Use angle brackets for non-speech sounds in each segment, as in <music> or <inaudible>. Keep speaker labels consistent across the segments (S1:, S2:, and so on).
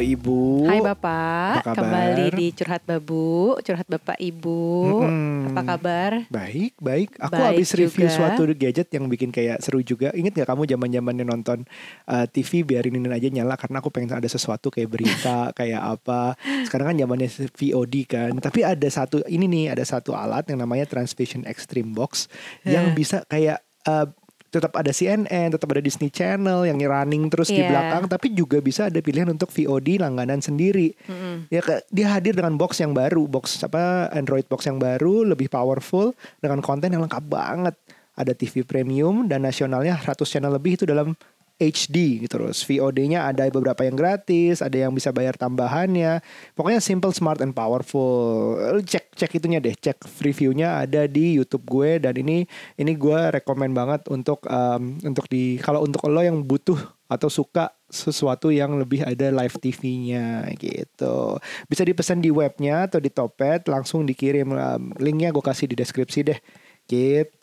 S1: Halo Ibu.
S2: Hai Bapak,
S1: Apa kabar?
S2: kembali di Curhat Babu, Curhat Bapak Ibu.
S1: Mm-mm.
S2: Apa kabar?
S1: Baik, baik. Aku
S2: Baik
S1: habis review
S2: juga.
S1: suatu gadget yang bikin kayak seru juga. Ingat gak kamu zaman zamannya nonton uh, TV biarinin aja nyala karena aku pengen ada sesuatu kayak berita, <laughs> kayak apa. Sekarang kan zamannya VOD kan. Tapi ada satu ini nih, ada satu alat yang namanya Transvision Extreme Box yang bisa kayak uh, tetap ada CNN, tetap ada Disney Channel yang running terus di
S2: Iya.
S1: belakang, tapi juga bisa ada pilihan untuk VOD langganan sendiri.
S2: Mm-mm.
S1: Ya dia hadir dengan box yang baru, box apa Android box yang baru, lebih powerful dengan konten yang lengkap banget. Ada TV premium dan nasionalnya 100 channel lebih itu dalam HD gitu terus. VOD-nya ada beberapa yang gratis, ada yang bisa bayar tambahannya. Pokoknya simple, smart and powerful. Lu Cek cek itunya deh, cek reviewnya ada di YouTube gue dan ini ini gue rekomend banget untuk em, untuk di kalau untuk lo yang butuh atau suka sesuatu yang lebih ada live TV-nya gitu. Bisa dipesan di webnya atau di Topet langsung dikirim um, linknya gue kasih di deskripsi deh. Gitu.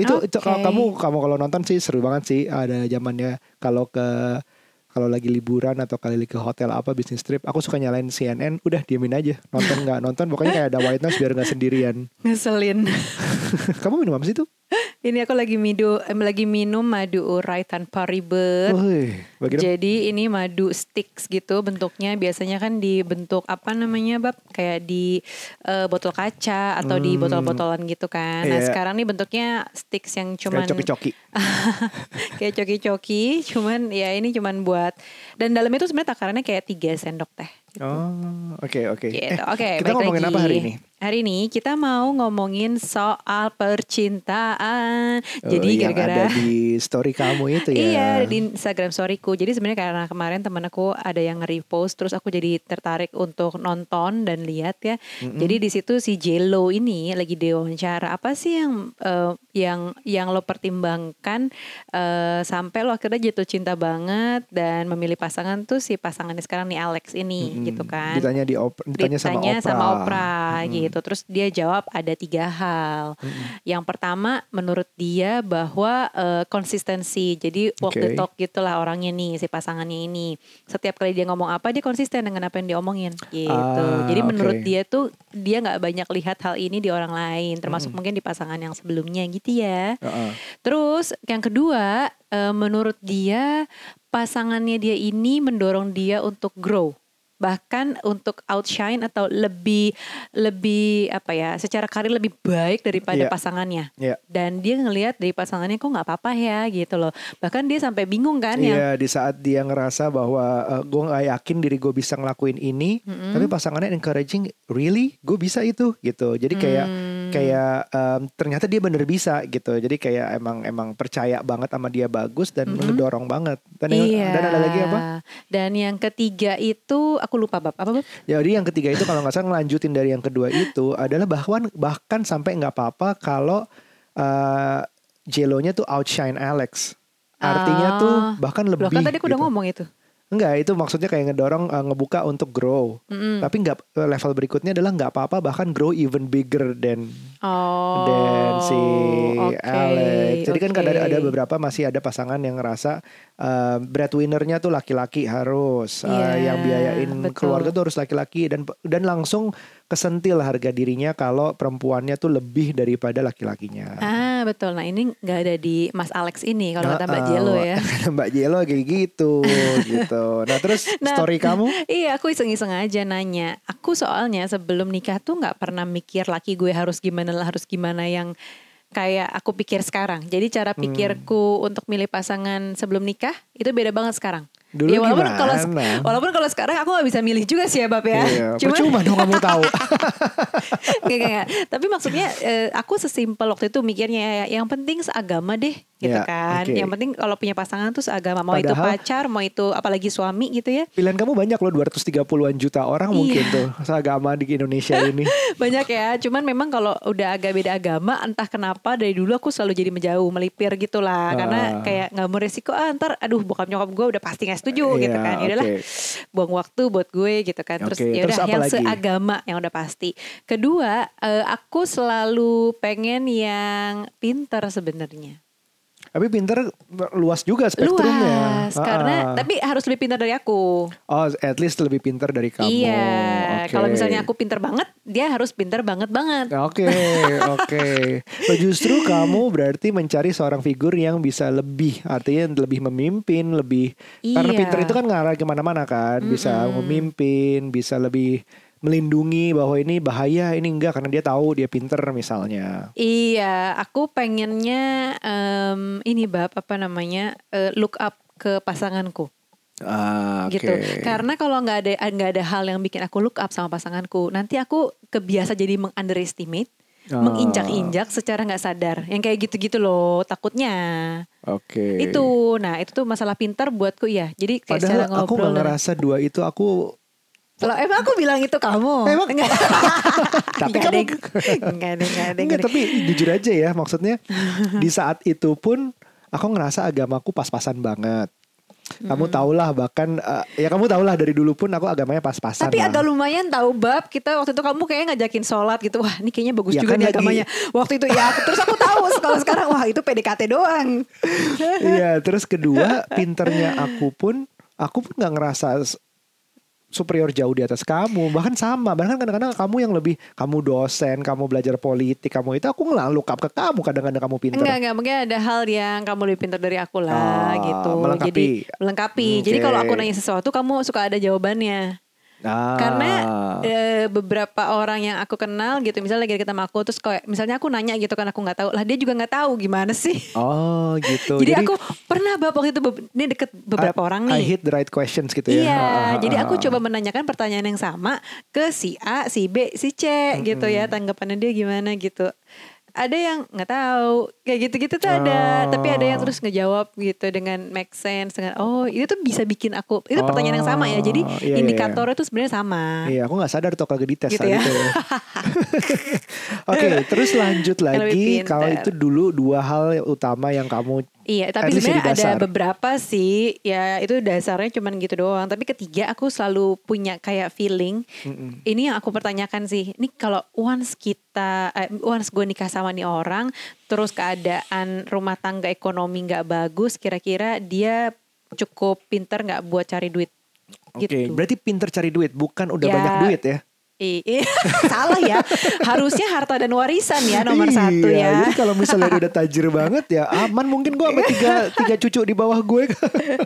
S1: Itu itu kalau kamu kamu kalau nonton sih seru banget sih. Ada zamannya kalau ke kalau lagi liburan atau kali ke hotel apa bisnis trip, aku suka nyalain CNN, udah diemin aja. Nonton nggak nonton, pokoknya kayak ada white noise biar nggak sendirian.
S2: Ngeselin. <laughs>
S1: kamu minum apa sih tuh? <laughs>
S2: ini aku lagi minum, lagi minum madu urai tanpa ribet.
S1: Dong.
S2: Jadi ini madu sticks gitu bentuknya biasanya kan dibentuk apa namanya bab kayak di eh, botol kaca atau di
S1: Hmm.
S2: botol-botolan gitu kan. Nah
S1: Iya.
S2: sekarang nih bentuknya sticks yang cuman
S1: Kayak coki-coki. <laughs>
S2: kayak coki-coki, cuman ya ini cuman buat dan dalamnya itu sebenarnya takarannya kayak 3 sendok teh. Gitu.
S1: Oh, oke oke.
S2: Gitu.
S1: Eh,
S2: Oke,
S1: kita
S2: baik
S1: ngomongin
S2: lagi.
S1: apa hari ini?
S2: Hari ini kita mau ngomongin soal percintaan.
S1: Oh,
S2: Jadi gara-gara
S1: ada di story kamu itu <laughs> ya.
S2: Iya di Instagram storyku. Jadi sebenarnya karena kemarin temen aku ada yang nge-repost, terus aku jadi tertarik untuk nonton dan lihat ya. Jadi di situ si Jello ini lagi diwawancara. Apa sih yang eh, yang yang lo pertimbangkan eh, sampai lo akhirnya jatuh cinta banget dan memilih pasangan tuh si pasangannya sekarang nih Alex ini
S1: Mm-mm.
S2: gitu kan.
S1: Ditanya di op- ditanya,
S2: Ditanya
S1: sama Oprah.
S2: Oprah
S1: Mm-mm.
S2: gitu. Terus dia jawab ada tiga hal.
S1: Mm-mm.
S2: Yang pertama menurut dia bahwa eh, konsistensi. Jadi walk the
S1: Oke.
S2: talk gitulah orangnya nih si pasangannya ini. Setiap kali dia ngomong apa dia konsisten dengan apa yang diomongin gitu.
S1: Ah,
S2: Jadi menurut dia tuh dia nggak banyak lihat hal ini di orang lain, termasuk mungkin di pasangan yang sebelumnya gitu ya.
S1: Heeh.
S2: Terus yang kedua, eh, menurut dia pasangannya dia ini mendorong dia untuk grow. Bahkan untuk outshine atau lebih lebih apa ya, secara karir lebih baik daripada
S1: Iya.
S2: pasangannya.
S1: Iya.
S2: Dan dia ngelihat dari pasangannya kok nggak apa-apa ya gitu loh. Bahkan dia sampai bingung kan ya.
S1: Iya di saat dia ngerasa bahwa gue nggak yakin diri gue bisa ngelakuin ini,
S2: Mm-mm.
S1: tapi pasangannya encouraging, really, gue bisa itu gitu. Jadi kayak
S2: Hmm.
S1: Kayak em, ternyata dia bener bisa gitu. Jadi kayak emang emang percaya banget sama dia bagus dan
S2: Mm-mm.
S1: ngedorong banget. Dan, yang-
S2: Iya.
S1: dan ada lagi apa?
S2: Dan yang ketiga itu aku lupa bab apa bab?
S1: Jadi yang ketiga itu kalau nggak salah ngelanjutin dari yang kedua itu adalah bahkan bahkan sampai nggak apa-apa kalau uh, Jelonya tuh outshine Alex. Artinya
S2: Ah.
S1: tuh bahkan
S2: Loh
S1: lebih.
S2: kan tadi aku udah
S1: gitu.
S2: ngomong itu.
S1: Enggak, itu maksudnya kayak ngedorong uh, ngebuka untuk grow.
S2: Mm-mm.
S1: Tapi nggak level berikutnya adalah nggak apa-apa bahkan grow even bigger than
S2: Oh.
S1: dan si
S2: oke,
S1: Alex. Jadi kan
S2: oke.
S1: ada ada beberapa masih ada pasangan yang ngerasa uh, breadwinnernya tuh laki-laki harus uh,
S2: Iya,
S1: yang biayain
S2: betul.
S1: keluarga tuh harus laki-laki dan dan langsung kesentil harga dirinya kalau perempuannya tuh lebih daripada laki-lakinya.
S2: Ah betul. Nah ini nggak ada di Mas Alex ini kalau kata Mbak
S1: Nah,
S2: Jelo
S1: uh,
S2: ya. <laughs>
S1: Mbak Jelo kayak gitu <laughs> gitu. Nah, terus
S2: Nah,
S1: story kamu?
S2: Iya aku iseng-iseng aja nanya. Aku soalnya sebelum nikah tuh nggak pernah mikir laki gue harus gimana lah harus gimana yang kayak aku pikir sekarang. Jadi cara
S1: Hmm.
S2: pikirku untuk milih pasangan sebelum nikah itu beda banget sekarang.
S1: Dulu
S2: Ya, walaupun kalau walaupun kalau sekarang aku nggak bisa milih juga sih ya Bab ya.
S1: Iya, <laughs> percuma dong kamu <laughs> tahu.
S2: Nggak, nggak, nggak. Tapi maksudnya eh, aku sesimpel waktu itu mikirnya ya, yang penting seagama deh gitu
S1: Ya,
S2: kan.
S1: oke.
S2: Yang penting kalau punya pasangan tuh seagama mau itu
S1: Padahal-
S2: pacar, mau itu apalagi suami gitu ya.
S1: Pilihan kamu banyak loh 230-an juta orang mungkin
S2: Iya.
S1: tuh seagama di Indonesia <laughs> ini.
S2: Banyak ya, cuman memang kalau udah agak beda agama, entah kenapa dari dulu aku selalu jadi menjauh, melipir gitu lah. Karena
S1: Ah.
S2: kayak nggak mau resiko, ah ntar aduh bokap nyokap gue udah pasti setuju gitu
S1: Iya,
S2: kan. Ya udahlah,
S1: oke.
S2: buang waktu buat gue gitu kan. Terus
S1: Oke,
S2: ya
S1: terus
S2: udah yang
S1: lagi?
S2: seagama yang udah pasti. Kedua, eh, aku selalu pengen yang pinter sebenarnya.
S1: Tapi pinter luas juga spektrumnya.
S2: Luas, karena
S1: Ah.
S2: tapi harus lebih pintar dari aku.
S1: Oh, at least lebih pinter dari kamu.
S2: Iya,
S1: Oke.
S2: kalau misalnya aku pintar banget, dia harus pintar banget banget.
S1: Oke, oke. So, <laughs> justru kamu berarti mencari seorang figur yang bisa lebih, artinya lebih memimpin, lebih. Karena
S2: Iya.
S1: pinter itu kan ngarah ke mana-mana kan, bisa memimpin, bisa lebih melindungi bahwa ini bahaya, ini enggak karena dia tahu dia pinter misalnya.
S2: Iya, aku pengennya em, ini bab apa namanya eh, look up ke pasanganku
S1: Ah, oke.
S2: gitu. Karena kalau nggak ada nggak ada hal yang bikin aku look up sama pasanganku, nanti aku kebiasa jadi mengunderestimate,
S1: Ah.
S2: menginjak-injak secara nggak sadar. Yang kayak gitu-gitu loh, takutnya.
S1: Oke.
S2: Itu, nah itu tuh masalah pintar buatku ya. Jadi kayak secara
S1: Padahal aku
S2: ngobrol.
S1: nggak
S2: dan-
S1: ngerasa dua itu aku
S2: Loh, emang aku bilang itu kamu?
S1: Emang?
S2: Enggak. <laughs>
S1: Tapi
S2: Enggak
S1: kamu-.
S2: Enggak enggak.
S1: Enggak,
S2: enggak
S1: tapi jujur aja ya maksudnya di <laughs> saat itu pun aku ngerasa agamaku pas-pasan banget. Kamu tahulah bahkan eh, ya kamu tahulah dari dulu pun aku agamanya pas-pasan.
S2: Tapi
S1: lah.
S2: agak lumayan tahu bab kita waktu itu kamu kayaknya ngajakin sholat gitu. Wah ini kayaknya bagus
S1: Ya
S2: juga
S1: kan
S2: nih
S1: lagi-
S2: agamanya. Waktu itu ya terus aku tahu kalau sekarang wah itu PDKT doang.
S1: Iya, terus kedua <laughs> pinternya aku pun aku pun nggak ngerasa superior jauh di atas kamu bahkan sama bahkan kadang-kadang kamu yang lebih kamu dosen kamu belajar politik kamu itu aku nggak look up ke kamu kadang-kadang kamu pinter
S2: Enggak enggak mungkin ada hal yang kamu lebih pintar dari aku lah
S1: Oh,
S2: gitu.
S1: melengkapi.
S2: Jadi melengkapi. Jadi
S1: Oke.
S2: kalau aku nanya sesuatu kamu suka ada jawabannya.
S1: Ah.
S2: Karena eh, beberapa orang yang aku kenal gitu, misalnya lagi deket sama aku, terus kayak misalnya aku nanya gitu kan aku nggak tahu, lah dia juga nggak tahu gimana sih.
S1: oh gitu
S2: Jadi, aku pernah bapak waktu itu ini deket beberapa
S1: I-
S2: orang
S1: I
S2: nih.
S1: hit the right questions gitu ya
S2: Iya,
S1: Ah, ah,
S2: jadi
S1: ah,
S2: aku
S1: ah.
S2: coba menanyakan pertanyaan yang sama ke si A, si B, si C gitu ya, tanggapannya dia gimana gitu. Ada yang nggak tahu, kayak gitu-gitu tuh ada, tapi ada yang
S1: Oh.
S2: terus ngejawab gitu dengan make sense dengan oh itu tuh bisa bikin aku itu pertanyaan yang sama ya, jadi
S1: Oh, iya, iya,
S2: indikatornya tuh sebenarnya sama.
S1: Iya, aku nggak sadar tuh kalau dites
S2: Gitu ya.
S1: itu. <laughs> Oke, terus lanjut lagi. Kalau itu dulu dua hal utama yang kamu
S2: Iya, tapi sebenarnya ada beberapa sih, ya itu dasarnya cuman gitu doang. Tapi ketiga aku selalu punya kayak feeling, ini yang aku pertanyakan sih, ini kalau once kita, eh, once gue nikah sama nih orang, terus keadaan rumah tangga ekonomi nggak bagus, kira-kira dia cukup pinter nggak buat cari duit?
S1: Oke,
S2: Gitu.
S1: berarti pinter cari duit, bukan udah
S2: Ya.
S1: banyak duit ya?
S2: I- i- <laughs> salah ya, harusnya harta dan warisan ya nomor
S1: Iya,
S2: satu ya.
S1: Jadi kalau misalnya udah tajir banget ya aman mungkin gue sama tiga, tiga cucu di bawah gue.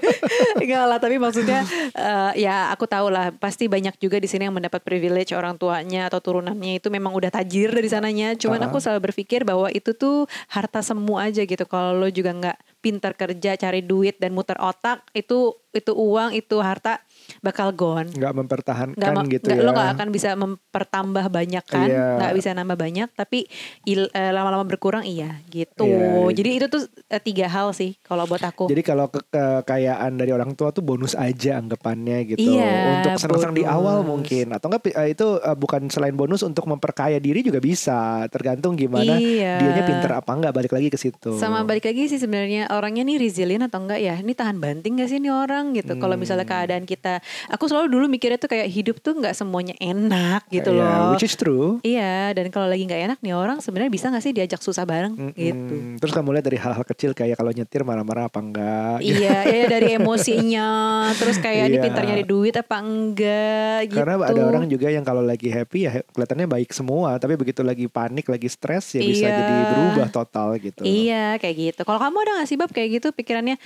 S1: <laughs>
S2: Enggak lah, tapi maksudnya eh, ya aku tahu lah pasti banyak juga di sini yang mendapat privilege orang tuanya atau turunannya itu memang udah tajir dari sananya. Cuman
S1: Ah.
S2: aku selalu berpikir bahwa itu tuh harta semu aja gitu. Kalau lo juga nggak pintar kerja, cari duit dan muter otak, itu itu uang, itu harta bakal gone.
S1: Nggak mempertahankan
S2: ma-
S1: gitu
S2: nggak-
S1: ya.
S2: Lo nggak akan bisa mempertambah banyak kan,
S1: Iya.
S2: nggak bisa nambah banyak, tapi il- eh, lama-lama berkurang iya gitu.
S1: Iya.
S2: Jadi itu tuh eh, tiga hal sih kalau buat aku.
S1: Jadi kalau ke- kekayaan dari orang tua tuh bonus aja anggapannya gitu.
S2: Iya,
S1: untuk senang-senang di awal mungkin atau enggak eh, itu eh, bukan selain bonus untuk memperkaya diri juga bisa. Tergantung gimana
S2: Iya.
S1: dianya pinter apa enggak balik lagi ke situ.
S2: Sama balik lagi sih sebenarnya orangnya nih resilient atau enggak ya? Ini tahan banting gak sih nih orang gitu? Kalau misalnya
S1: Hmm.
S2: keadaan kita, aku selalu dulu mikirnya tuh kayak hidup tuh nggak semuanya enak gitu
S1: Iya,
S2: loh.
S1: which is true.
S2: Iya, dan kalau lagi nggak enak nih orang sebenarnya bisa nggak sih diajak susah bareng
S1: Mm-mm.
S2: gitu?
S1: Terus kamu lihat dari hal-hal kecil kayak kalau nyetir marah-marah apa enggak. gitu.
S2: Iya, iya dari <laughs> emosinya, terus kayak ini
S1: Iya.
S2: pintar nyari duit apa enggak gitu.
S1: Karena ada orang juga yang kalau lagi happy ya kelihatannya baik semua, tapi begitu lagi panik, lagi stres ya bisa
S2: Iya.
S1: jadi berubah total gitu.
S2: Iya, kayak gitu. Kalau kamu ada nggak sih bab kayak gitu pikirannya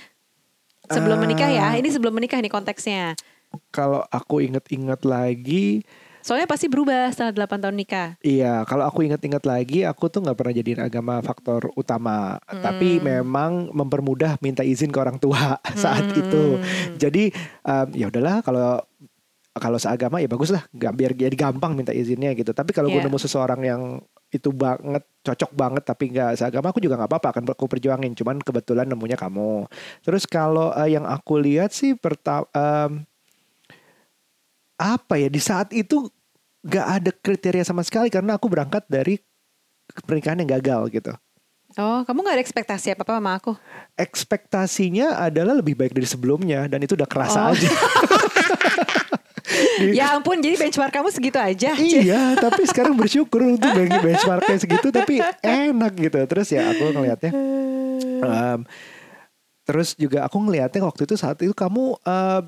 S2: sebelum
S1: Ah.
S2: menikah ya? Ini sebelum menikah nih konteksnya.
S1: Kalau aku inget-inget lagi,
S2: Soalnya pasti berubah setelah 8 tahun nikah.
S1: Iya, kalau aku inget-inget lagi, aku tuh nggak pernah jadiin agama faktor utama, tapi memang mempermudah minta izin ke orang tua <laughs> saat itu. Jadi em, ya udahlah kalau kalau seagama ya bagus lah, biar jadi gampang minta izinnya gitu. Tapi kalau gue
S2: Iya.
S1: nemu seseorang yang itu banget cocok banget tapi nggak seagama aku juga nggak apa-apa akan aku perjuangin cuman kebetulan nemunya kamu terus kalau eh, yang aku lihat sih pertama apa ya di saat itu nggak ada kriteria sama sekali karena aku berangkat dari pernikahan yang gagal gitu.
S2: Oh, kamu gak ada ekspektasi apa-apa sama aku?
S1: Ekspektasinya adalah lebih baik dari sebelumnya dan itu udah kerasa
S2: Oh.
S1: aja. <laughs>
S2: ya ampun, jadi benchmark kamu segitu aja.
S1: iya, tapi sekarang bersyukur untuk benchmarknya segitu tapi enak gitu. Terus ya aku ngelihatnya Um, terus juga aku ngelihatnya waktu itu saat itu kamu uh,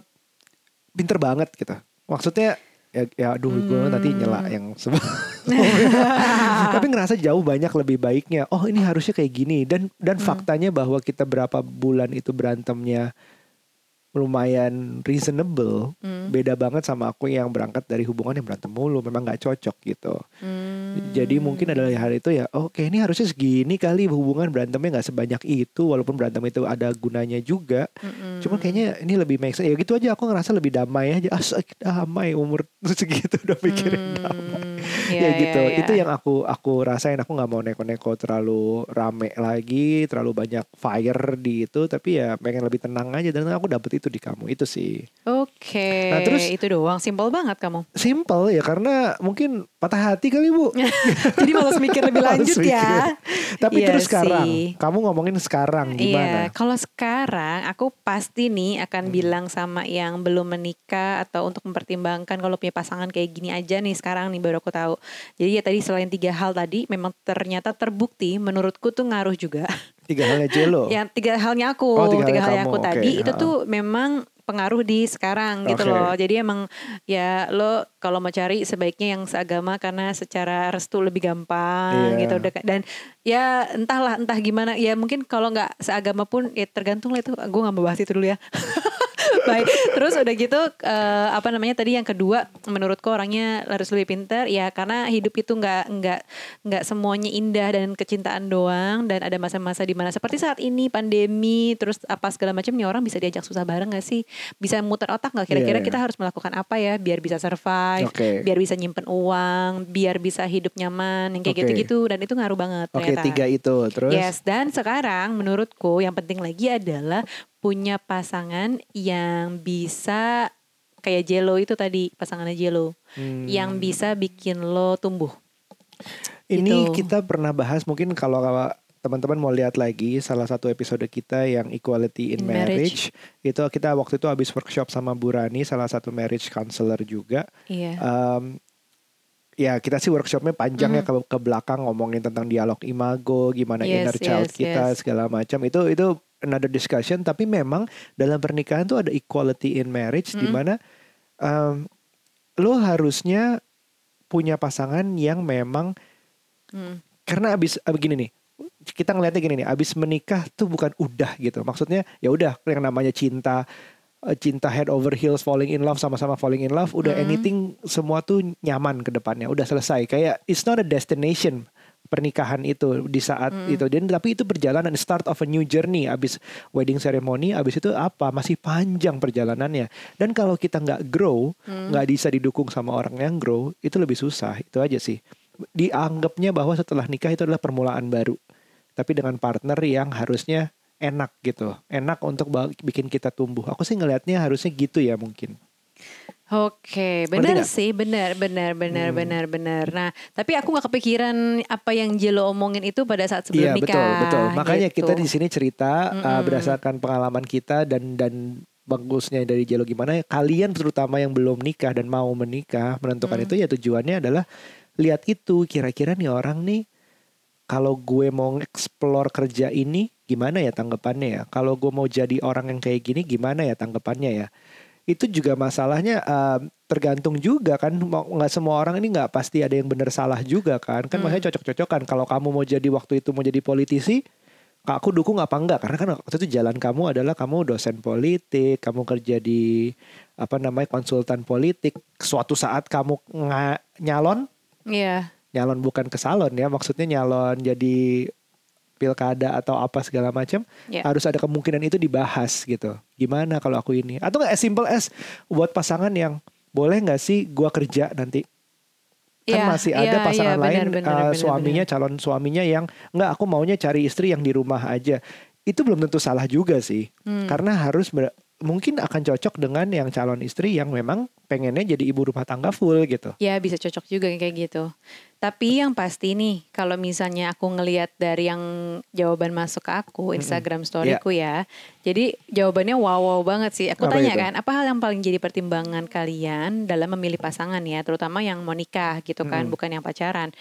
S1: pinter banget gitu. Maksudnya ya, ya aduh gue nanti nyela yang sebelum <laughs> tapi ngerasa jauh banyak lebih baiknya oh ini harusnya kayak gini. Dan dan faktanya bahwa kita berapa bulan itu berantemnya lumayan reasonable.
S2: Hmm.
S1: beda banget sama aku yang berangkat dari hubungan yang berantem mulu memang nggak cocok gitu.
S2: Hmm.
S1: jadi mungkin adalah hari itu ya oke ini harusnya segini kali hubungan berantemnya nggak sebanyak itu walaupun berantem itu ada gunanya juga.
S2: Mm-mm.
S1: cuman kayaknya ini lebih make sense. Ya gitu aja aku ngerasa lebih damai aja. Asik damai umur <laughs> segitu udah mikirin damai.
S2: Hmm,
S1: ya
S2: iya,
S1: gitu.
S2: iya, iya.
S1: itu yang aku aku rasain. Aku nggak mau neko-neko terlalu rame lagi terlalu banyak fire di itu. Tapi ya pengen lebih tenang aja. Dan aku dapet itu di kamu. Itu sih.
S2: Oke,
S1: Nah, terus-
S2: itu doang, simpel banget kamu.
S1: simple ya karena mungkin patah hati kali bu. <laughs>
S2: Jadi malas mikir lebih <laughs> lanjut
S1: mikir.
S2: ya.
S1: tapi
S2: Iya
S1: terus sekarang?
S2: Sih.
S1: kamu ngomongin sekarang
S2: Iya,
S1: gimana?
S2: Kalau sekarang aku pasti nih akan bilang sama yang belum menikah atau untuk mempertimbangkan kalau punya pasangan kayak gini aja nih sekarang nih baru aku tahu. Jadi ya tadi selain tiga hal tadi memang ternyata terbukti menurutku tuh ngaruh juga. <laughs>
S1: tiga halnya Jelo
S2: yang tiga halnya aku,
S1: Oh, tiga
S2: tiga,
S1: halnya
S2: hal aku
S1: oke,
S2: tadi itu tuh memang pengaruh di sekarang gitu loh. Jadi emang ya lo kalau mau cari sebaiknya yang seagama karena secara restu lebih gampang
S1: Iya.
S2: gitu dan ya entahlah entah gimana ya mungkin kalau nggak seagama pun ya tergantung lah itu gue nggak mau bahas itu dulu ya. <laughs> <laughs> Baik, terus udah gitu eh, apa namanya tadi yang kedua menurutku orangnya harus lebih pintar. Ya karena hidup itu nggak nggak nggak semuanya indah dan kecintaan doang. Dan ada masa-masa di mana seperti saat ini pandemi terus apa segala macam nih orang bisa diajak susah bareng gak sih? Bisa muter otak nggak? Kira-kira
S1: Iya.
S2: kita harus melakukan apa ya biar bisa survive
S1: Oke.
S2: biar bisa nyimpen uang biar bisa hidup nyaman yang kayak gitu-gitu. Dan itu ngaruh banget
S1: oke
S2: ternyata.
S1: tiga itu. Terus?
S2: Yes, dan sekarang menurutku yang penting lagi adalah punya pasangan yang bisa kayak Jelo itu tadi pasangannya Jelo
S1: Hmm.
S2: yang bisa bikin lo tumbuh.
S1: Ini
S2: Gitu.
S1: kita pernah bahas mungkin kalau teman-teman mau lihat lagi salah satu episode kita yang equality in,
S2: In
S1: marriage. itu kita waktu itu habis workshop sama Bu Rani salah satu marriage counselor juga.
S2: Iya.
S1: Em, ya kita sih workshopnya panjang ya ke, ke belakang ngomongin tentang dialog imago, gimana
S2: Yes,
S1: inner child
S2: yes,
S1: kita
S2: yes.
S1: segala macam itu itu another discussion. Tapi memang dalam pernikahan tuh ada equality in marriage di
S2: Mm.
S1: mana em, lo harusnya punya pasangan yang memang
S2: Hmm.
S1: karena abis ah, begini nih kita ngeliatnya gini nih abis menikah tuh bukan udah gitu maksudnya ya udah yang namanya cinta eh, cinta head over heels falling in love sama-sama falling in love udah
S2: Mm.
S1: anything semua tuh nyaman ke depannya udah selesai kayak it's not a destination pernikahan itu di saat
S2: Mm.
S1: itu. Dan tapi itu perjalanan start of a new journey. Abis wedding ceremony abis itu apa? Masih panjang perjalanannya. Dan kalau kita nggak grow
S2: Hmm.
S1: nggak bisa didukung sama orang yang grow itu lebih susah. Itu aja sih. Dianggapnya bahwa setelah nikah itu adalah permulaan baru. Tapi dengan partner yang harusnya enak gitu. Enak untuk bikin kita tumbuh. Aku sih ngelihatnya harusnya gitu ya mungkin
S2: Oke,
S1: Ngerti
S2: benar sih, benar, benar, benar,
S1: Hmm.
S2: benar, benar. Nah, tapi aku nggak kepikiran apa yang Jelo omongin itu pada saat sebelum
S1: iya
S2: nikah.
S1: betul betul makanya
S2: gitu.
S1: kita di sini cerita uh,
S2: Mm-mm.
S1: berdasarkan pengalaman kita dan dan bagusnya dari Jelo gimana kalian terutama yang belum nikah dan mau menikah menentukan
S2: Hmm.
S1: itu ya tujuannya adalah lihat itu kira-kira nih orang nih kalau gue mau explore kerja ini gimana ya tanggapannya ya kalau gue mau jadi orang yang kayak gini gimana ya tanggapannya ya itu juga masalahnya uh, tergantung juga kan nggak semua orang ini nggak pasti ada yang benar salah juga kan. Kan
S2: Hmm.
S1: makanya cocok-cocokan. Kalau kamu mau jadi waktu itu mau jadi politisi Kak, aku dukung apa enggak? Karena kan waktu itu jalan kamu adalah kamu dosen politik kamu kerja di apa namanya konsultan politik. Suatu saat kamu nga- nyalon?
S2: Iya.
S1: nyalon bukan ke salon ya maksudnya nyalon jadi pilkada atau apa segala macam
S2: Ya.
S1: harus ada kemungkinan itu dibahas gitu. Gimana kalau aku ini? Atau nggak as simple as buat pasangan yang boleh nggak sih gua kerja nanti? Kan
S2: Iya,
S1: masih ada
S2: iya,
S1: pasangan
S2: benar,
S1: lain
S2: benar,
S1: uh,
S2: benar,
S1: suaminya calon suaminya yang nggak aku maunya cari istri yang di rumah aja. Itu belum tentu salah juga sih.
S2: Hmm.
S1: karena harus ber- mungkin akan cocok dengan yang calon istri yang memang pengennya jadi ibu rumah tangga full gitu
S2: Ya bisa cocok juga kayak gitu. Tapi yang pasti nih, kalau misalnya aku ngelihat dari yang jawaban masuk ke aku Instagram storyku ya, jadi jawabannya wow wow banget sih. Aku
S1: Apa
S2: tanya
S1: itu?
S2: kan, apa hal yang paling jadi pertimbangan kalian dalam memilih pasangan ya, terutama yang mau nikah gitu kan,
S1: Mm.
S2: bukan yang pacaran.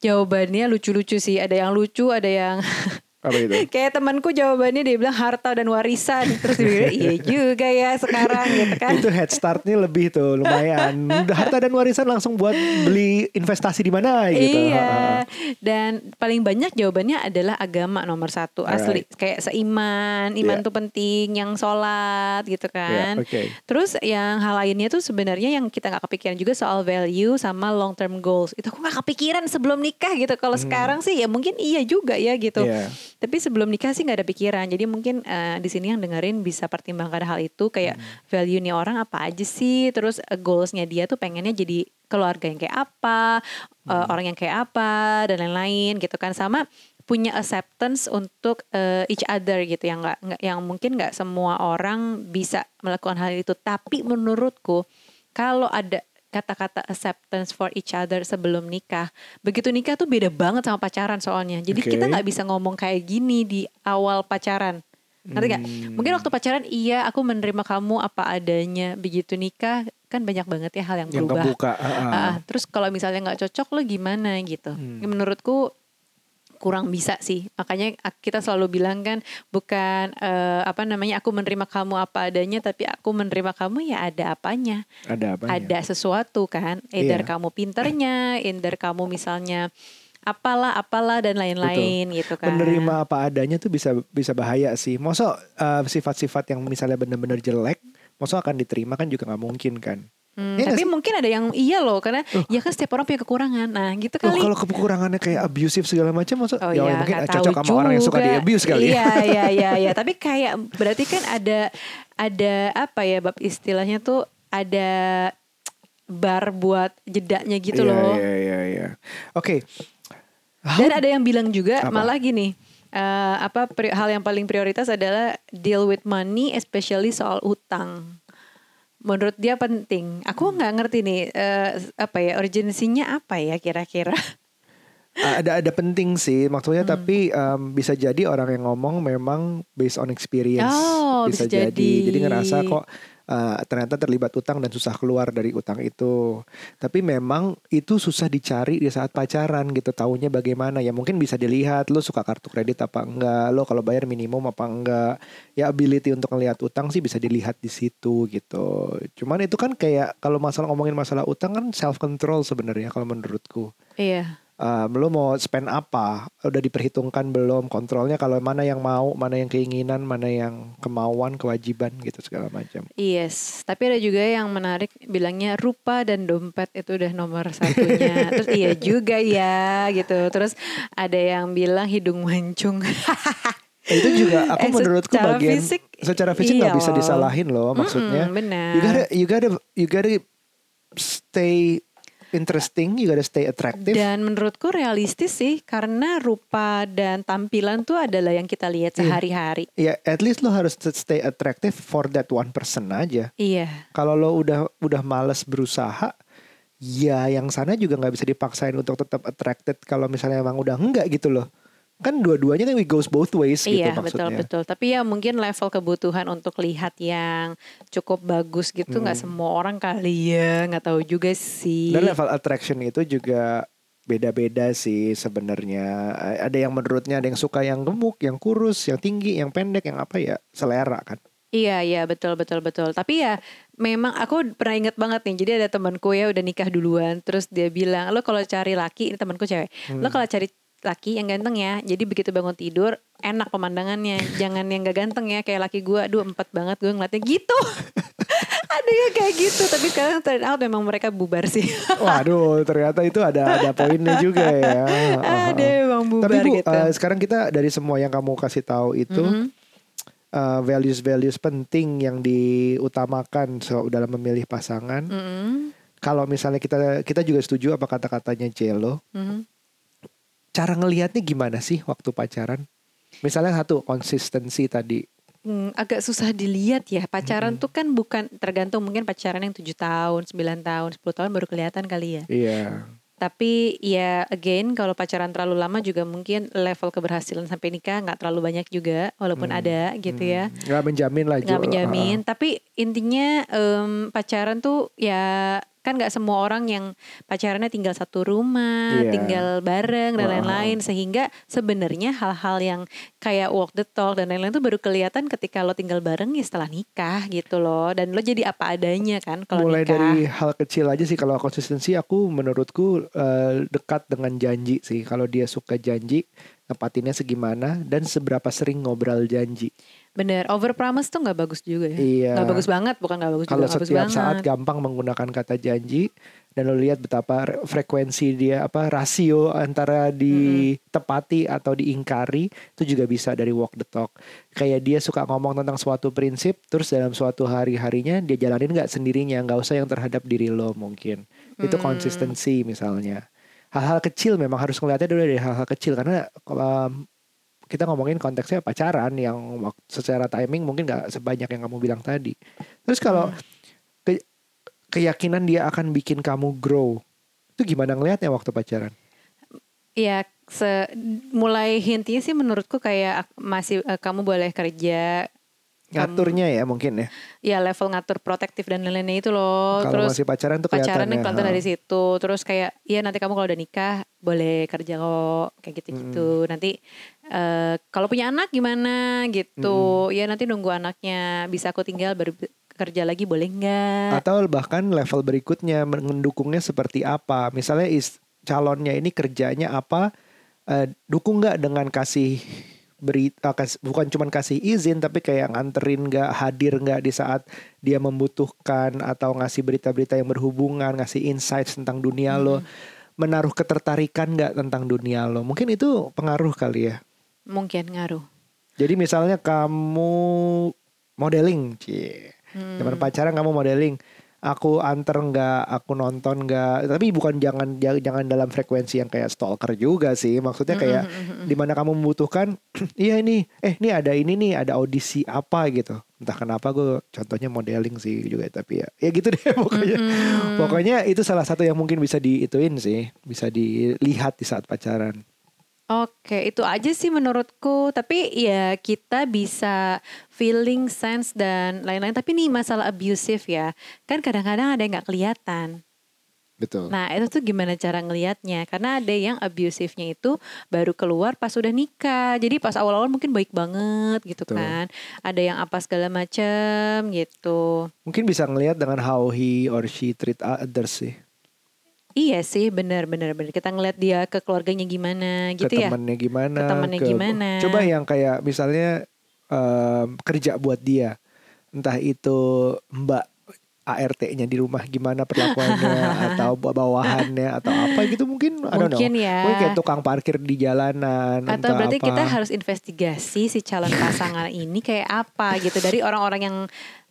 S2: Jawabannya lucu-lucu sih. Ada yang lucu, ada yang <laughs>
S1: Apa itu? <laughs>
S2: Kayak temanku jawabannya dia bilang harta dan warisan. Terus dia bilang iya juga ya sekarang gitu kan.
S1: itu head startnya lebih tuh lumayan. <laughs> Harta dan warisan langsung buat beli investasi di mana gitu.
S2: Iya. Dan paling banyak jawabannya adalah agama nomor satu asli. Kayak seiman, iman
S1: Yeah.
S2: tuh penting, yang sholat gitu kan.
S1: Yeah, oke.
S2: Terus yang hal lainnya tuh sebenarnya yang kita nggak kepikiran juga soal value sama long term goals. Itu aku nggak kepikiran sebelum nikah gitu. Kalau sekarang sih ya mungkin iya juga ya gitu.
S1: Hmm.
S2: Tapi sebelum nikah sih nggak ada pikiran. Jadi mungkin eh, di sini yang dengerin bisa pertimbangkan hal itu kayak
S1: Hmm.
S2: value nih orang apa aja sih. Terus eh, goalsnya dia tuh pengennya jadi keluarga yang kayak apa, eh,
S1: Hmm.
S2: orang yang kayak apa dan lain-lain gitu kan. Sama punya acceptance untuk eh, each other gitu yang nggak- yang mungkin nggak semua orang bisa melakukan hal itu. Tapi menurutku kalau ada kata-kata acceptance for each other sebelum nikah. Begitu nikah tuh beda banget sama pacaran soalnya. Jadi
S1: Oke.
S2: kita nggak bisa ngomong kayak gini di awal pacaran. Ngerti gak?
S1: Hmm.
S2: Mungkin waktu pacaran iya aku menerima kamu apa adanya. Begitu nikah kan banyak banget ya hal yang
S1: Yang
S2: berubah.
S1: kebuka. ah, ah.
S2: Ah, terus kalau misalnya nggak cocok lo gimana gitu.
S1: Hmm.
S2: Menurutku kurang bisa sih. Makanya ak- kita selalu bilang kan bukan eh, apa namanya aku menerima kamu apa adanya tapi aku menerima kamu ya ada apanya.
S1: Ada apa?
S2: Ada sesuatu kan. Either
S1: Iya.
S2: kamu pinternya, either kamu misalnya apalah apalah dan lain-lain gitu kan.
S1: Menerima apa adanya tuh bisa bisa bahaya sih. Masa eh, sifat-sifat yang misalnya benar-benar jelek, masa akan diterima kan juga nggak mungkin kan?
S2: Hmm,
S1: nggak
S2: tapi
S1: sih?
S2: mungkin ada yang iya loh karena ya kan setiap orang punya kekurangan. Nah, gitu kali.
S1: kalau kekurangannya kayak abusive segala macam, masa
S2: Oh
S1: ya
S2: iya,
S1: mungkin cocok sama orang yang suka
S2: juga.
S1: di abuse kali ya.
S2: Iya, <laughs> iya, iya, iya. Tapi kayak berarti kan ada ada apa ya bab istilahnya tuh ada bar buat jedanya gitu
S1: Iya,
S2: loh.
S1: Iya, iya, iya. Oke.
S2: Dan ada yang bilang juga
S1: Apa?
S2: malah gini. eh, apa pri- hal yang paling prioritas adalah deal with money especially soal utang. Menurut dia penting. Aku nggak ngerti nih eh, apa ya urgensinya apa ya kira-kira.
S1: ada ada penting sih maksudnya
S2: Hmm.
S1: tapi em, bisa jadi orang yang ngomong memang based on experience
S2: Oh, bisa
S1: jadi.
S2: jadi.
S1: jadi ngerasa kok eh, ternyata terlibat utang dan susah keluar dari utang itu. Tapi memang itu susah dicari di saat pacaran gitu taunya bagaimana. Ya mungkin bisa dilihat lo suka kartu kredit apa enggak? Lo kalau bayar minimum apa enggak? Ya ability untuk ngelihat utang sih bisa dilihat di situ gitu. Cuman itu kan kayak kalau masalah ngomongin masalah utang kan self control sebenarnya kalau menurutku.
S2: Iya.
S1: Um, lo mau spend apa udah diperhitungkan belum kontrolnya kalau mana yang mau mana yang keinginan mana yang kemauan kewajiban gitu segala macam
S2: Yes, tapi ada juga yang menarik bilangnya rupa dan dompet itu udah nomor satunya. <laughs> Terus iya juga ya gitu. Terus ada yang bilang hidung mancung.
S1: itu juga aku
S2: Eh,
S1: menurutku
S2: secara
S1: bagian
S2: fisik,
S1: secara fisik nggak
S2: iya
S1: bisa disalahin loh maksudnya
S2: Mm-mm, benar.
S1: you gotta you gotta you gotta stay interesting you gotta stay attractive
S2: Dan menurutku realistis sih karena rupa dan tampilan tuh adalah yang kita lihat
S1: Iya.
S2: sehari-hari.
S1: ya at least lo harus stay attractive for that one person aja
S2: Iya.
S1: kalau lo udah udah males berusaha ya yang sana juga nggak bisa dipaksain untuk tetap attracted kalau misalnya emang udah enggak gitu loh kan dua-duanya kan it goes both ways gitu
S2: Iya betul
S1: maksudnya
S2: betul. Tapi ya mungkin level kebutuhan untuk lihat yang cukup bagus gitu nggak semua orang kali ya nggak tahu juga sih.
S1: dan level attraction itu juga beda-beda sih sebenarnya ada yang menurutnya ada yang suka yang gemuk yang kurus yang tinggi yang pendek yang apa ya selera kan
S2: Iya iya betul betul betul. Tapi ya memang aku pernah inget banget nih. Jadi ada temanku ya udah nikah duluan. Terus dia bilang lo kalau cari laki ini temanku cewek. Lo kalau cari laki yang ganteng ya. Jadi begitu bangun tidur enak pemandangannya. Jangan yang gak ganteng ya kayak laki gue. Aduh empat banget gue ngeliatnya gitu. <laughs> ada yang kayak gitu. Tapi sekarang turn out memang mereka bubar sih. <laughs>
S1: waduh ternyata itu ada ada poinnya juga ya <laughs>
S2: ada memang bubar
S1: tapi bu
S2: gitu.
S1: eh, sekarang kita dari semua yang kamu kasih tahu itu
S2: Mhm.
S1: uh, values-values penting yang diutamakan so, dalam memilih pasangan.
S2: Mhm.
S1: Kalau misalnya kita kita juga setuju apa kata-katanya Jelo,
S2: Mhm.
S1: Cara ngelihatnya gimana sih waktu pacaran? Misalnya satu konsistensi tadi.
S2: Hmm, agak susah dilihat ya. Pacaran tuh kan bukan tergantung mungkin pacaran yang tujuh tahun 9 tahun 10 tahun baru kelihatan kali ya.
S1: Iya.
S2: tapi ya again kalau pacaran terlalu lama juga mungkin level keberhasilan sampai nikah nggak terlalu banyak juga walaupun ada gitu ya.
S1: Nggak menjamin lah
S2: nggak menjamin. Tapi intinya em, pacaran tuh ya kan nggak semua orang yang pacarannya tinggal satu rumah,
S1: Iya.
S2: tinggal bareng dan
S1: Wow.
S2: lain-lain sehingga sebenarnya hal-hal yang kayak walk the talk dan lain-lain tuh baru kelihatan ketika lo tinggal bareng ya setelah nikah gitu loh dan lo jadi apa adanya kan kalau
S1: Mulai
S2: nikah.
S1: dari hal kecil aja sih kalau konsistensi aku menurutku eh, dekat dengan janji sih. Kalau dia suka janji, nepatinnya segimana dan seberapa sering ngobrol janji.
S2: Bener, over promise tuh nggak bagus juga ya.
S1: Iya.
S2: Nggak bagus banget, bukan nggak bagus
S1: Kalau
S2: juga, nggak bagus
S1: setiap
S2: banget.
S1: saat gampang menggunakan kata janji dan lo lihat betapa re- frekuensi dia apa rasio antara ditepati atau diingkari itu juga bisa dari walk the talk. Kayak dia suka ngomong tentang suatu prinsip terus dalam suatu hari-harinya dia jalanin nggak sendirinya, nggak usah yang terhadap diri lo mungkin. Itu
S2: Hmm.
S1: konsistensi misalnya. Hal-hal kecil memang harus ngeliatnya dulu dari hal-hal kecil karena um, kita ngomongin konteksnya pacaran yang secara timing mungkin nggak sebanyak yang kamu bilang tadi. Terus kalau ke- keyakinan dia akan bikin kamu grow, itu gimana ngelihatnya waktu pacaran?
S2: Iya, se mulai hintinya sih menurutku kayak ak- masih eh, kamu boleh kerja
S1: Ngaturnya ya mungkin ya.
S2: ya level ngatur protektif dan lain-lainnya itu loh.
S1: Kalau
S2: Terus
S1: masih pacaran tuh kelihatan
S2: pacarannya
S1: ya.
S2: kelihatan
S1: ha.
S2: dari situ. Terus kayak iya nanti kamu kalau udah nikah boleh kerja kok kayak gitu-gitu. Nanti eh, kalau punya anak gimana gitu. Ya nanti nunggu anaknya bisa aku tinggal baru kerja lagi boleh nggak?
S1: Atau bahkan level berikutnya mendukungnya seperti apa? Misalnya is, calonnya ini kerjanya apa? eh, dukung nggak dengan kasih berita bukan cuma kasih izin tapi kayak nganterin nggak hadir nggak di saat dia membutuhkan atau ngasih berita-berita yang berhubungan ngasih insights tentang dunia lo menaruh ketertarikan nggak tentang dunia lo mungkin itu pengaruh kali ya
S2: Mungkin ngaruh.
S1: jadi misalnya kamu modeling cie
S2: Hmm.
S1: zaman pacaran kamu modeling aku anter nggak aku nonton nggak. Tapi bukan jangan jangan dalam frekuensi yang kayak stalker juga sih. Maksudnya kayak di mana kamu membutuhkan <clears throat> iya ini eh ini ada ini nih ada audisi apa gitu. Entah kenapa gue contohnya modeling sih juga tapi ya ya gitu deh <laughs> pokoknya. Pokoknya itu salah satu yang mungkin bisa diituin sih bisa dilihat di saat pacaran
S2: Oke, itu aja sih menurutku. Tapi ya kita bisa feeling, sense dan lain-lain. Tapi nih masalah abusive ya, kan kadang-kadang ada yang nggak kelihatan.
S1: betul
S2: Nah itu tuh gimana cara ngelihatnya? Karena ada yang abusifnya itu baru keluar pas udah nikah. Jadi pas awal-awal mungkin baik banget gitu
S1: Betul.
S2: kan. Ada yang apa segala macem gitu.
S1: mungkin bisa ngelihat dengan how he or she treat others sih
S2: Iya sih, benar-benar benar. Kita ngeliat dia ke keluarganya gimana gitu
S1: ke
S2: ya.
S1: temennya gimana
S2: Ke temennya gimana.
S1: coba yang kayak misalnya em, kerja buat dia entah itu mbak ART-nya di rumah gimana perlakuannya <laughs> atau bawahannya atau apa gitu mungkin know.
S2: Mungkin ya.
S1: mungkin kayak tukang parkir di jalanan
S2: Atau
S1: entah
S2: berarti
S1: apa.
S2: kita harus investigasi si calon pasangan <laughs> ini kayak apa gitu dari orang-orang yang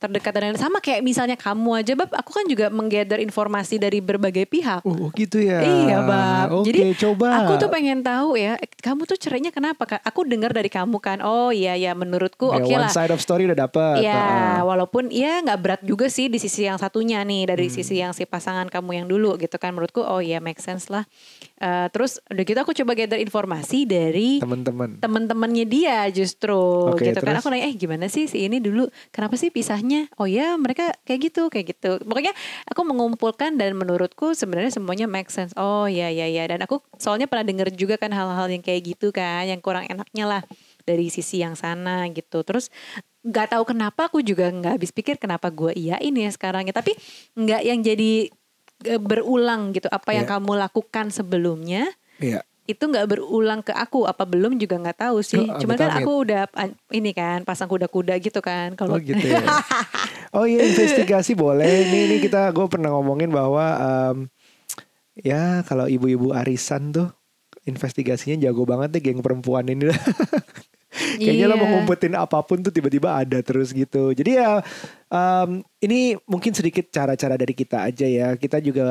S2: terdekat dan lain- sama kayak misalnya kamu aja bab aku kan juga menggather informasi dari berbagai pihak.
S1: Oh gitu ya.
S2: Iya bab.
S1: Oke,
S2: Jadi
S1: coba.
S2: aku tuh pengen tahu ya, kamu tuh cerainya kenapa? Kak? Aku dengar dari kamu kan. Oh iya ya menurutku oke
S1: one
S2: lah.
S1: side of story udah dapet.
S2: Ya,
S1: Heeh.
S2: walaupun ya nggak berat juga sih di sisi yang satunya nih dari
S1: Hmm.
S2: sisi yang si pasangan kamu yang dulu gitu kan menurutku oh ya make sense lah. Eh, terus udah gitu aku coba gather informasi dari
S1: teman-teman.
S2: teman-temannya dia justru
S1: Oke,
S2: gitu kan
S1: terus?
S2: aku nanya eh gimana sih si ini dulu kenapa sih pisahnya oh ya mereka kayak gitu kayak gitu. Pokoknya aku mengumpulkan dan menurutku sebenarnya semuanya make sense. Oh ya ya ya dan aku soalnya pernah denger juga kan hal-hal yang kayak gitu kan yang kurang enaknya lah dari sisi yang sana gitu. Terus nggak tahu kenapa aku juga nggak habis pikir kenapa gue iya ini ya sekarang ya. Tapi nggak yang jadi eh, berulang gitu. Apa yang
S1: Iya.
S2: kamu lakukan sebelumnya
S1: Iya.
S2: Itu nggak berulang ke aku apa belum juga nggak tahu sih
S1: Oh,
S2: cuman kan aku udah ini kan pasang kuda-kuda gitu kan kalau
S1: Oh gitu ya. <laughs> oh iya investigasi boleh. Ini ini kita gue pernah ngomongin bahwa em, ya kalau ibu-ibu arisan tuh investigasinya jago banget deh geng perempuan ini. <laughs> Kayaknya lo
S2: Iya.
S1: mau ngumpetin apa pun tuh tiba-tiba ada terus gitu. Jadi ya em, ini mungkin sedikit cara-cara dari kita aja ya. Kita juga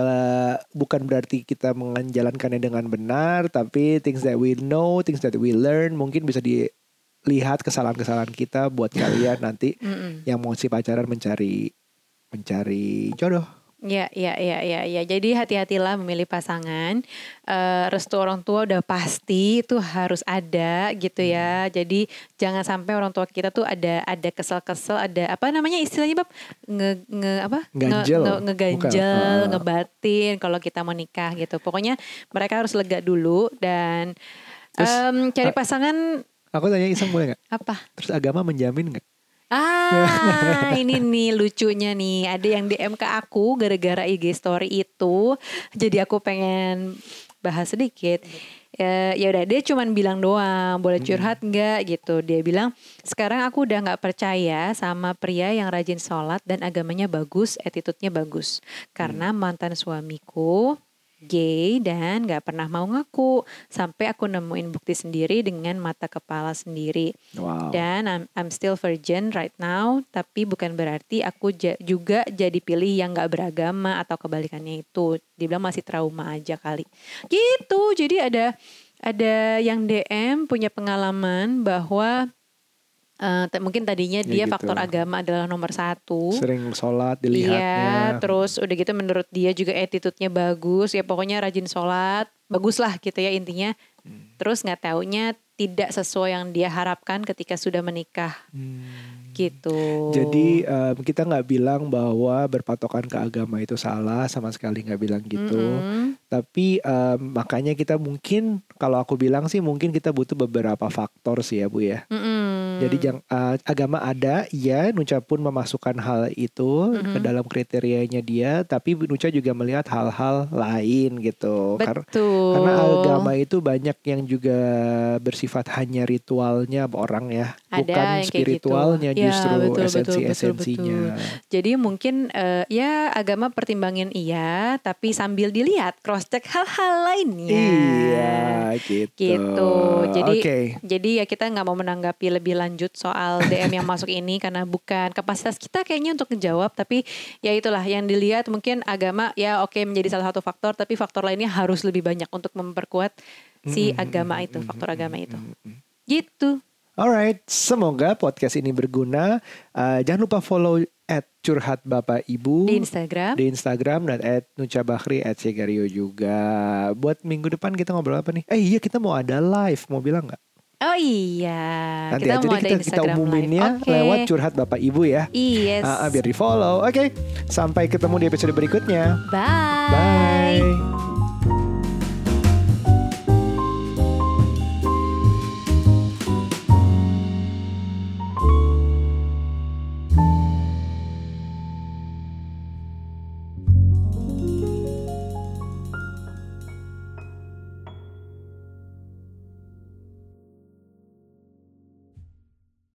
S1: bukan berarti kita menjalankannya dengan benar, tapi things that we know, things that we learn mungkin bisa dilihat kesalahan-kesalahan kita buat kalian nanti yang mau si pacaran mencari mencari jodoh.
S2: Ya, ya, ya, ya, ya. Jadi hati-hatilah memilih pasangan. Eh, restu orang tua udah pasti itu harus ada gitu ya. Jadi jangan sampai orang tua kita tuh ada ada kesel-kesel, ada apa namanya istilahnya bab nge, nge apa
S1: Ganjel.
S2: nge, nge, ngeganjel.
S1: Ah.
S2: ngebatin kalau kita mau nikah gitu. Pokoknya mereka harus lega dulu dan
S1: Terus,
S2: em, cari pasangan
S1: Aku tanya iseng boleh nggak?
S2: apa?
S1: Terus agama menjamin nggak?
S2: Ah, ini nih lucunya nih. Ada yang DM ke aku gara-gara IG story itu. Jadi aku pengen bahas sedikit. Ya, ya udah dia cuman bilang doang, boleh curhat nggak gitu. Dia bilang sekarang aku udah nggak percaya sama pria yang rajin sholat dan agamanya bagus, attitude-nya bagus. Karena mantan suamiku gay dan nggak pernah mau ngaku sampai aku nemuin bukti sendiri dengan mata kepala sendiri.
S1: Wow.
S2: Dan I'm, I'm still virgin right now, tapi bukan berarti aku ja- juga jadi pilih yang nggak beragama atau kebalikannya itu. Dibilang masih trauma aja kali. Gitu. Jadi ada ada yang DM punya pengalaman bahwa eh, t- mungkin tadinya
S1: Ya
S2: dia
S1: gitu.
S2: faktor agama adalah nomor satu.
S1: Sering sholat
S2: Iya,
S1: dilihatnya.
S2: terus udah gitu menurut dia juga attitude-nya bagus, ya pokoknya rajin sholat, bagus lah gitu ya intinya.
S1: Hmm.
S2: Terus nggak taunya tidak sesuai yang dia harapkan ketika sudah menikah
S1: Hmm.
S2: gitu.
S1: Jadi em, kita nggak bilang bahwa berpatokan ke agama itu salah, sama sekali nggak bilang gitu.
S2: Mm-mm.
S1: Tapi em, makanya kita mungkin kalau aku bilang sih mungkin kita butuh beberapa faktor sih ya bu ya. Jadi jang, eh, agama ada, ya Nuca pun memasukkan hal itu ke
S2: Mhm.
S1: dalam kriterianya dia, tapi Nuca juga melihat hal-hal lain gitu. Kar-
S2: betul.
S1: karena agama itu banyak yang juga bersifat hanya ritualnya orang ya,
S2: Ada
S1: bukan
S2: yang kayak
S1: spiritualnya
S2: gitu. Ya,
S1: justru
S2: betul, betul,
S1: esensi-esensinya.
S2: Jadi mungkin eh, ya agama pertimbangin iya, tapi sambil dilihat cross check hal-hal lainnya.
S1: Iya, gitu.
S2: Gitu. Jadi
S1: Oke.
S2: jadi ya kita nggak mau menanggapi lebih lanjut soal DM yang masuk ini <laughs> karena bukan kapasitas kita kayaknya untuk menjawab tapi ya itulah yang dilihat mungkin agama ya oke menjadi salah satu faktor tapi faktor lainnya harus lebih banyak untuk memperkuat si
S1: Mm-mm,
S2: agama itu,
S1: mm-mm,
S2: faktor agama itu. Gitu.
S1: Alright, semoga podcast ini berguna. Uh, jangan lupa follow at curhat bapak ibu
S2: Di Instagram.
S1: di Instagram dan at Nuca Bakri at Segario juga. Buat minggu depan kita ngobrol apa nih? Eh iya kita mau ada live, mau bilang nggak?
S2: Oh iya,
S1: Nanti
S2: kita
S1: aja
S2: mau
S1: deh
S2: ada
S1: kita, kita umuminnya
S2: live. Oke.
S1: lewat curhat bapak ibu ya.
S2: Yes.
S1: Ah, biar di follow. Oke, sampai ketemu di episode berikutnya.
S2: Bye.
S1: Bye.